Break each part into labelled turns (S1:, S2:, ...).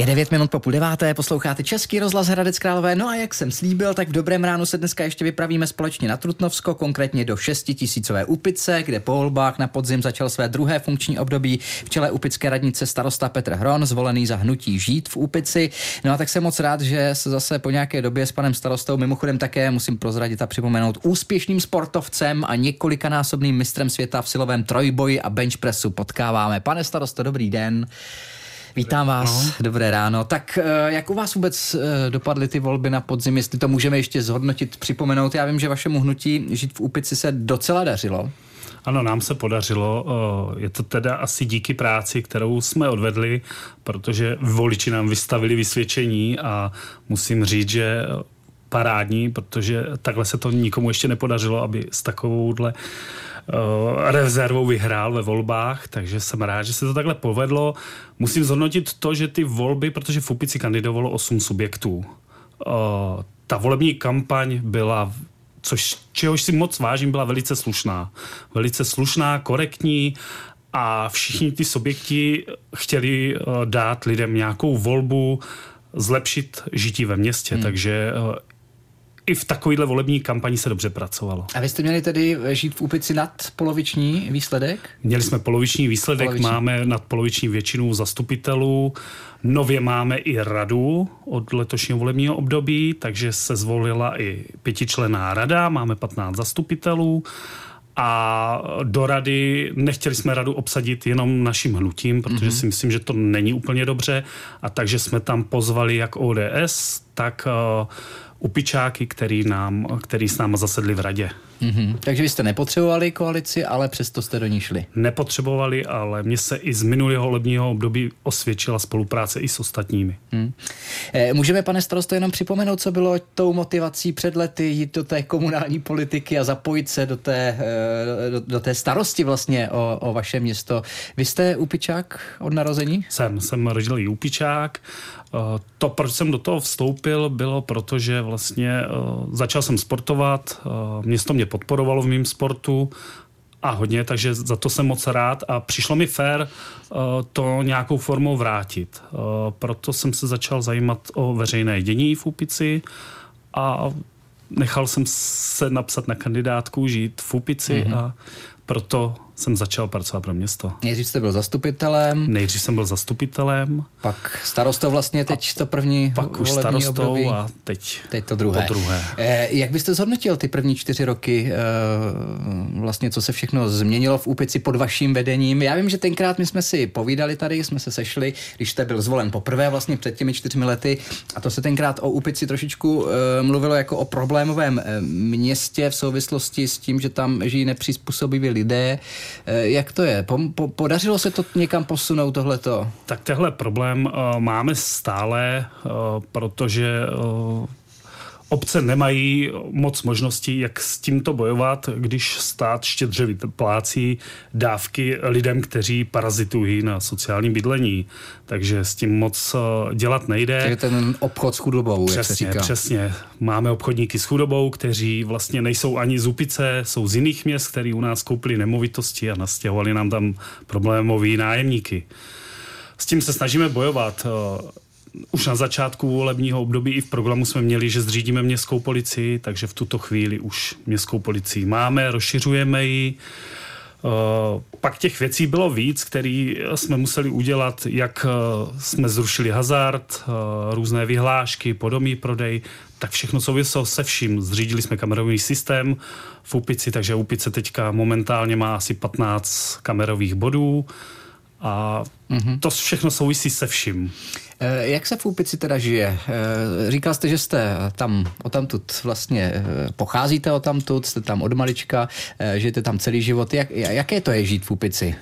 S1: Je 9 minut po půl deváté, posloucháte Český rozhlas Hradec Králové. No a jak jsem slíbil, tak v dobrém ránu se dneska ještě vypravíme společně na Trutnovsko, konkrétně do 6 tisícové Upice, kde po volbách na podzim začal své druhé funkční období v čele Upické radnice starosta Petr Hron, zvolený za hnutí Žít v Upici. No a tak jsem moc rád, že se zase po nějaké době s panem starostou, mimochodem také musím prozradit a připomenout, úspěšným sportovcem a několikanásobným mistrem světa v silovém trojboji a benchpressu potkáváme. Pane starosto, dobrý den. Vítám vás, no. dobré ráno. Tak eh, jak u vás vůbec eh, dopadly ty volby na podzim, jestli to můžeme ještě zhodnotit, připomenout? Já vím, že vašemu hnutí žít v Úpici se docela dařilo.
S2: Ano, nám se podařilo. Je to teda asi díky práci, kterou jsme odvedli, protože voliči nám vystavili vysvědčení a musím říct, že parádní, protože takhle se to nikomu ještě nepodařilo, aby s takovouhle uh, rezervou vyhrál ve volbách, takže jsem rád, že se to takhle povedlo. Musím zhodnotit to, že ty volby, protože v Upici kandidovalo 8 subjektů. Uh, ta volební kampaň byla což, čehož si moc vážím, byla velice slušná. Velice slušná, korektní a všichni ty subjekti chtěli uh, dát lidem nějakou volbu, zlepšit žití ve městě, hmm. takže i v takovéhle volební kampani se dobře pracovalo.
S1: A vy jste měli tedy žít v Úpici nad poloviční výsledek?
S2: Měli jsme poloviční výsledek, poloviční. máme nad poloviční většinu zastupitelů. Nově máme i radu od letošního volebního období, takže se zvolila i pětičlená rada, máme 15 zastupitelů a do rady, nechtěli jsme radu obsadit jenom naším hnutím, protože mm-hmm. si myslím, že to není úplně dobře a takže jsme tam pozvali jak ODS, tak uh, upičáky, který, nám, který s náma zasedli v radě.
S1: Mm-hmm. Takže vy jste nepotřebovali koalici, ale přesto jste do ní šli.
S2: Nepotřebovali, ale mně se i z minulého volebního období osvědčila spolupráce i s ostatními. Mm.
S1: E, můžeme, pane starosto, jenom připomenout, co bylo tou motivací před lety jít do té komunální politiky a zapojit se do té, e, do, do té starosti vlastně o, o vaše město. Vy jste Upičák od narození?
S2: Jsem, jsem rodilý Upičák. Eh, to, proč jsem do toho vstoupil, bylo proto, že vlastně začal jsem sportovat, město mě podporovalo v mém sportu a hodně, takže za to jsem moc rád a přišlo mi fér uh, to nějakou formou vrátit. Uh, proto jsem se začal zajímat o veřejné dění v Úpici a nechal jsem se napsat na kandidátku žít v Úpici mm-hmm. a proto jsem začal pracovat pro město.
S1: Nejdřív jste byl zastupitelem.
S2: Nejdřív jsem byl zastupitelem.
S1: Pak starostou vlastně teď to první
S2: Pak už starostou období. a teď,
S1: teď to druhé.
S2: To druhé.
S1: Eh, jak byste zhodnotil ty první čtyři roky, eh, vlastně co se všechno změnilo v Úpici pod vaším vedením? Já vím, že tenkrát my jsme si povídali tady, jsme se sešli, když jste byl zvolen poprvé vlastně před těmi čtyřmi lety a to se tenkrát o Úpici trošičku eh, mluvilo jako o problémovém eh, městě v souvislosti s tím, že tam žijí nepřizpůsobiví lidé. Eh, jak to je? Po, po, podařilo se to někam posunout tohleto?
S2: Tak tehle problém uh, máme stále, uh, protože obce nemají moc možností, jak s tímto bojovat, když stát štědře vyplácí dávky lidem, kteří parazitují na sociálním bydlení. Takže s tím moc dělat nejde.
S1: Takže ten obchod s chudobou,
S2: přesně, jak se říká. Přesně. Máme obchodníky s chudobou, kteří vlastně nejsou ani z Upice, jsou z jiných měst, který u nás koupili nemovitosti a nastěhovali nám tam problémový nájemníky. S tím se snažíme bojovat už na začátku volebního období i v programu jsme měli, že zřídíme městskou policii, takže v tuto chvíli už městskou policii máme, rozšiřujeme ji. Uh, pak těch věcí bylo víc, které jsme museli udělat, jak uh, jsme zrušili hazard, uh, různé vyhlášky, podomý prodej, tak všechno souviselo se vším. Zřídili jsme kamerový systém v Upici, takže Upice teďka momentálně má asi 15 kamerových bodů a mm-hmm. to všechno souvisí se vším.
S1: Eh, jak se v Úpici teda žije? Eh, říkal jste, že jste tam o tamtud vlastně eh, pocházíte o tamtud, jste tam od malička, žijete tam celý život. Jak, jaké to je žít v Úpici?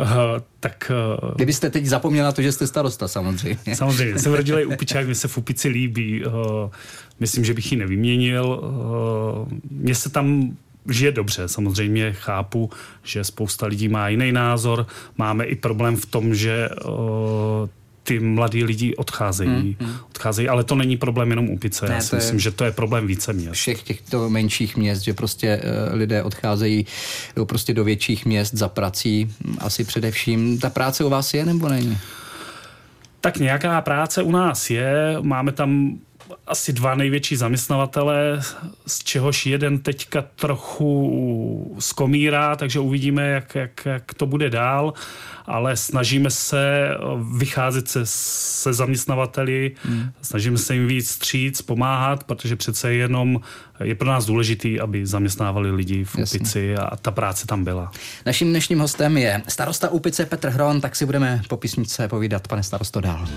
S2: Uh, tak...
S1: Uh, Kdybyste teď zapomněl na to, že jste starosta, samozřejmě.
S2: Samozřejmě, jsem rodilej Upičák, mi se v Upici líbí. Uh, myslím, že bych ji nevyměnil. Uh, mně se tam žije dobře. Samozřejmě chápu, že spousta lidí má jiný názor. Máme i problém v tom, že uh, ty mladí lidi odcházejí. Hmm, hmm. odcházejí, ale to není problém jenom Upice. Ne, Já si myslím, že to je problém více měst.
S1: Všech těchto menších měst, že prostě uh, lidé odcházejí do, prostě do větších měst za prací, asi především. Ta práce u vás je nebo není?
S2: Tak nějaká práce u nás je, máme tam asi dva největší zaměstnavatele, z čehož jeden teďka trochu skomírá, takže uvidíme, jak, jak, jak to bude dál ale snažíme se vycházet se, se zaměstnavateli, hmm. snažíme se jim víc stříc, pomáhat, protože přece jenom je pro nás důležitý, aby zaměstnávali lidi v Jasně. Úpici a ta práce tam byla.
S1: Naším dnešním hostem je starosta Úpice Petr Hron, tak si budeme po písničce povídat, pane starosto, dál.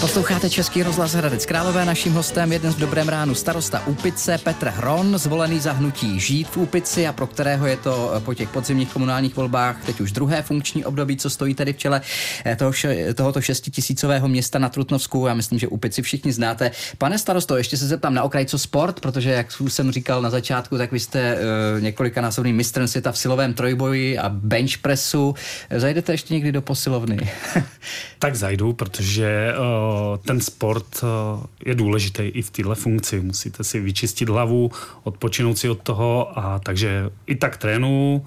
S1: Posloucháte Český rozhlas Hradec Králové. Naším hostem je dnes v Dobrém ránu starosta Úpice Petr Hron, zvolený za hnutí Žít v Úpici a pro kterého je to po těch podzimních komunálních volbách teď už druhé funkční období, co stojí tady v čele eh, toho, tohoto šestitisícového města na Trutnovsku. Já myslím, že Úpici všichni znáte. Pane starosto, ještě se zeptám na okraj, co sport, protože jak jsem říkal na začátku, tak vy jste uh, několikanásobný mistrem světa v silovém trojboji a bench pressu. Zajdete ještě někdy do posilovny?
S2: tak zajdu, protože uh, ten sport uh, je důležitý i v téhle funkci. Musíte si vyčistit hlavu, odpočinout si od toho a takže i tak trénu.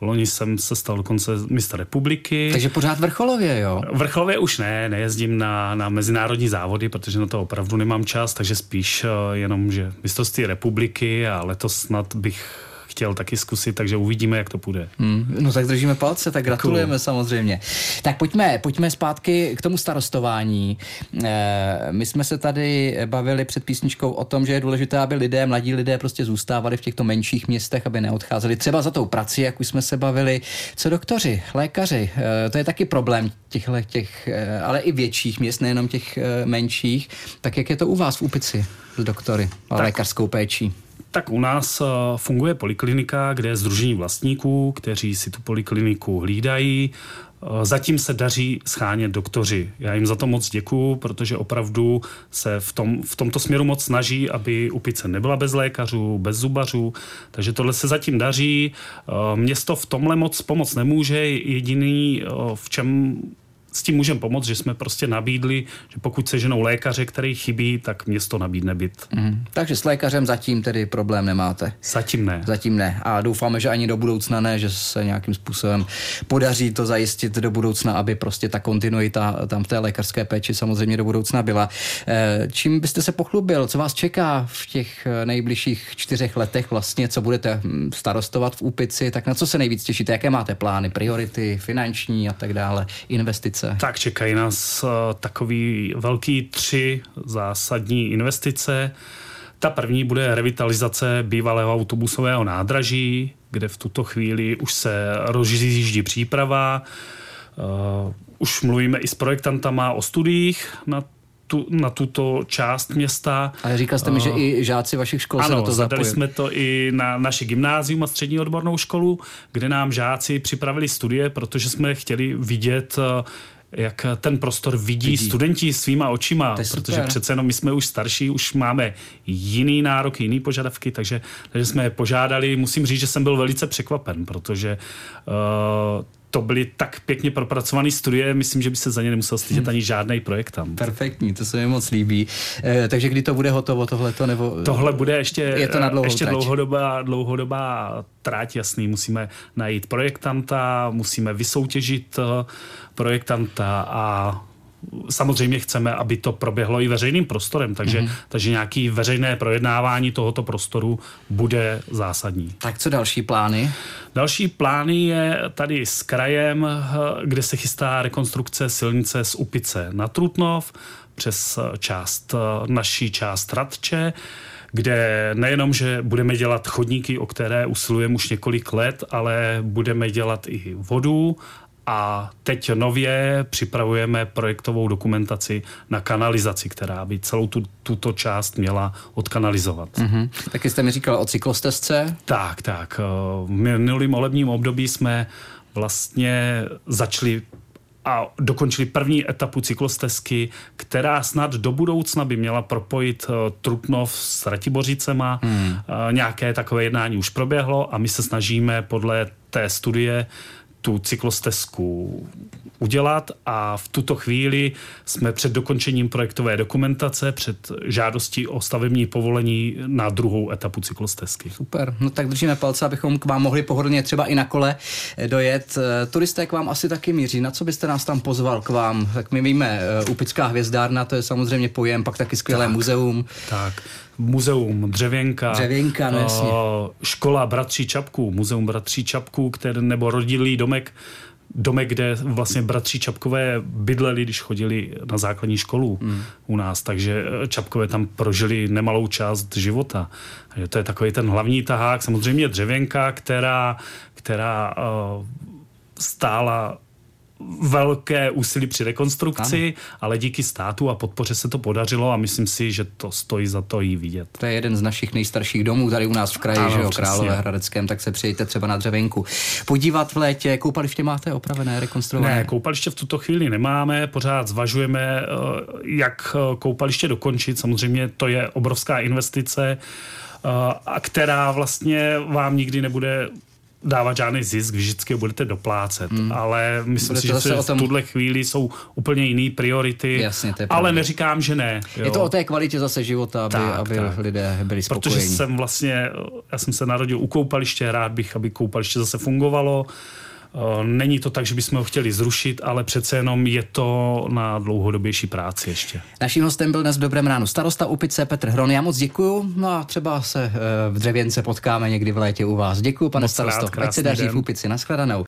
S2: Loni jsem se stal dokonce mistr republiky.
S1: Takže pořád vrcholově, jo?
S2: Vrcholově už ne, nejezdím na, na mezinárodní závody, protože na to opravdu nemám čas, takže spíš uh, jenom, že mistrovství republiky a letos snad bych chtěl taky zkusit, takže uvidíme, jak to půjde.
S1: Hmm, no tak držíme palce, tak gratulujeme cool. samozřejmě. Tak pojďme, pojďme zpátky k tomu starostování. E, my jsme se tady bavili před písničkou o tom, že je důležité, aby lidé, mladí lidé prostě zůstávali v těchto menších městech, aby neodcházeli třeba za tou prací, jak už jsme se bavili. Co doktoři, lékaři, e, to je taky problém těchto, těch, e, ale i větších měst, nejenom těch menších. Tak jak je to u vás v Úpici s doktory a lékařskou péčí?
S2: Tak u nás eh, funguje poliklinika, kde je združení vlastníků, kteří si tu polikliniku hlídají. Eh, zatím se daří schánět doktoři. Já jim za to moc děkuju, protože opravdu se v, tom, v tomto směru moc snaží, aby Upice nebyla bez lékařů, bez zubařů. Takže tohle se zatím daří. Eh, město v tomhle moc pomoc nemůže. Jediný, v čem s tím můžeme pomoct, že jsme prostě nabídli, že pokud se ženou lékaře, který chybí, tak město nabídne byt.
S1: Mm. Takže s lékařem zatím tedy problém nemáte?
S2: Zatím ne.
S1: Zatím ne. A doufáme, že ani do budoucna ne, že se nějakým způsobem podaří to zajistit do budoucna, aby prostě ta kontinuita tam v té lékařské péči samozřejmě do budoucna byla. Eh, čím byste se pochlubil? Co vás čeká v těch eh, nejbližších čtyřech letech vlastně? Co budete hm, starostovat v Úpici? Tak na co se nejvíc těšíte? Jaké máte plány, priority, finanční a tak dále, investice?
S2: Investice? Tak čekají nás uh, takový velký tři zásadní investice. Ta první bude revitalizace bývalého autobusového nádraží, kde v tuto chvíli už se rozjíždí příprava. Uh, už mluvíme i s projektantama o studiích na tu, na tuto část města.
S1: Ale říkal jste mi, že i žáci vašich škol ano, se do toho zapojili.
S2: jsme to i na naše gymnázium a střední odbornou školu, kde nám žáci připravili studie, protože jsme chtěli vidět, jak ten prostor vidí, vidí. studenti svýma očima, protože přece jenom my jsme už starší, už máme jiný nárok, jiný požadavky, takže, takže jsme je požádali. Musím říct, že jsem byl velice překvapen, protože uh, to byly tak pěkně propracované studie, myslím, že by se za ně nemusel stydět hmm. ani žádný projekt tam.
S1: Perfektní, to se mi moc líbí. E, takže kdy to bude hotovo, tohleto? Nebo...
S2: Tohle bude ještě, je to na ještě dlouhodobá, dlouhodobá tráť, jasný. Musíme najít projektanta, musíme vysoutěžit eh, projektanta a samozřejmě chceme, aby to proběhlo i veřejným prostorem, takže, mm-hmm. takže nějaký veřejné projednávání tohoto prostoru bude zásadní.
S1: Tak co další plány?
S2: Další plány je tady s krajem, kde se chystá rekonstrukce silnice z Upice na Trutnov přes část, naší část Radče, kde nejenom, že budeme dělat chodníky, o které usilujeme už několik let, ale budeme dělat i vodu a teď nově připravujeme projektovou dokumentaci na kanalizaci, která by celou tu, tuto část měla odkanalizovat.
S1: Mm-hmm. Taky jste mi říkal o cyklostezce?
S2: Tak, tak. V minulým volebním období jsme vlastně začali a dokončili první etapu cyklostezky, která snad do budoucna by měla propojit uh, Trutnov s Ratibořicema. Hmm. Uh, nějaké takové jednání už proběhlo a my se snažíme podle té studie tu cyklostezku udělat a v tuto chvíli jsme před dokončením projektové dokumentace, před žádostí o stavební povolení na druhou etapu cyklostezky.
S1: Super, no tak držíme palce, abychom k vám mohli pohodlně třeba i na kole dojet. Turisté k vám asi taky míří. Na co byste nás tam pozval k vám? Tak my víme, Upická hvězdárna, to je samozřejmě pojem, pak taky skvělé tak, muzeum.
S2: Tak, muzeum Dřevěnka,
S1: Dřevěnka no jasně.
S2: škola Bratří Čapků, muzeum Bratří Čapků, který, nebo rodilý domek domek, kde vlastně bratři Čapkové bydleli, když chodili na základní školu hmm. u nás, takže eh, Čapkové tam prožili nemalou část života. Takže to je takový ten hlavní tahák, samozřejmě dřevěnka, která, která uh, stála velké úsilí při rekonstrukci, ano. ale díky státu a podpoře se to podařilo a myslím si, že to stojí za to jí vidět.
S1: To je jeden z našich nejstarších domů tady u nás v kraji, ano, že jo, Králové Hradeckém, tak se přijďte třeba na Dřevěnku. Podívat v létě, koupaliště máte opravené, rekonstruované?
S2: Ne, koupaliště v tuto chvíli nemáme, pořád zvažujeme, eh, jak eh, koupaliště dokončit. Samozřejmě to je obrovská investice, eh, a která vlastně vám nikdy nebude dávat žádný zisk, vždycky budete doplácet. Hmm. Ale myslím budete si, že v tom... tuhle chvíli jsou úplně jiné priority.
S1: Jasně, to je
S2: ale neříkám, že ne.
S1: Jo. Je to o té kvalitě zase života, aby, tak, aby tak. lidé byli spokojení.
S2: Protože jsem vlastně, já jsem se narodil u koupaliště, rád bych, aby koupaliště zase fungovalo. Eh, není to tak, že bychom ho chtěli zrušit, ale přece jenom je to na dlouhodobější práci ještě.
S1: Naším hostem byl dnes v Dobrém ránu starosta Upice Petr Hron. Já moc děkuju. No a třeba se eh, v Dřevěnce potkáme někdy v létě u vás. Děkuju, pane moc starosto. Ať se daří v Upici. Naschledanou.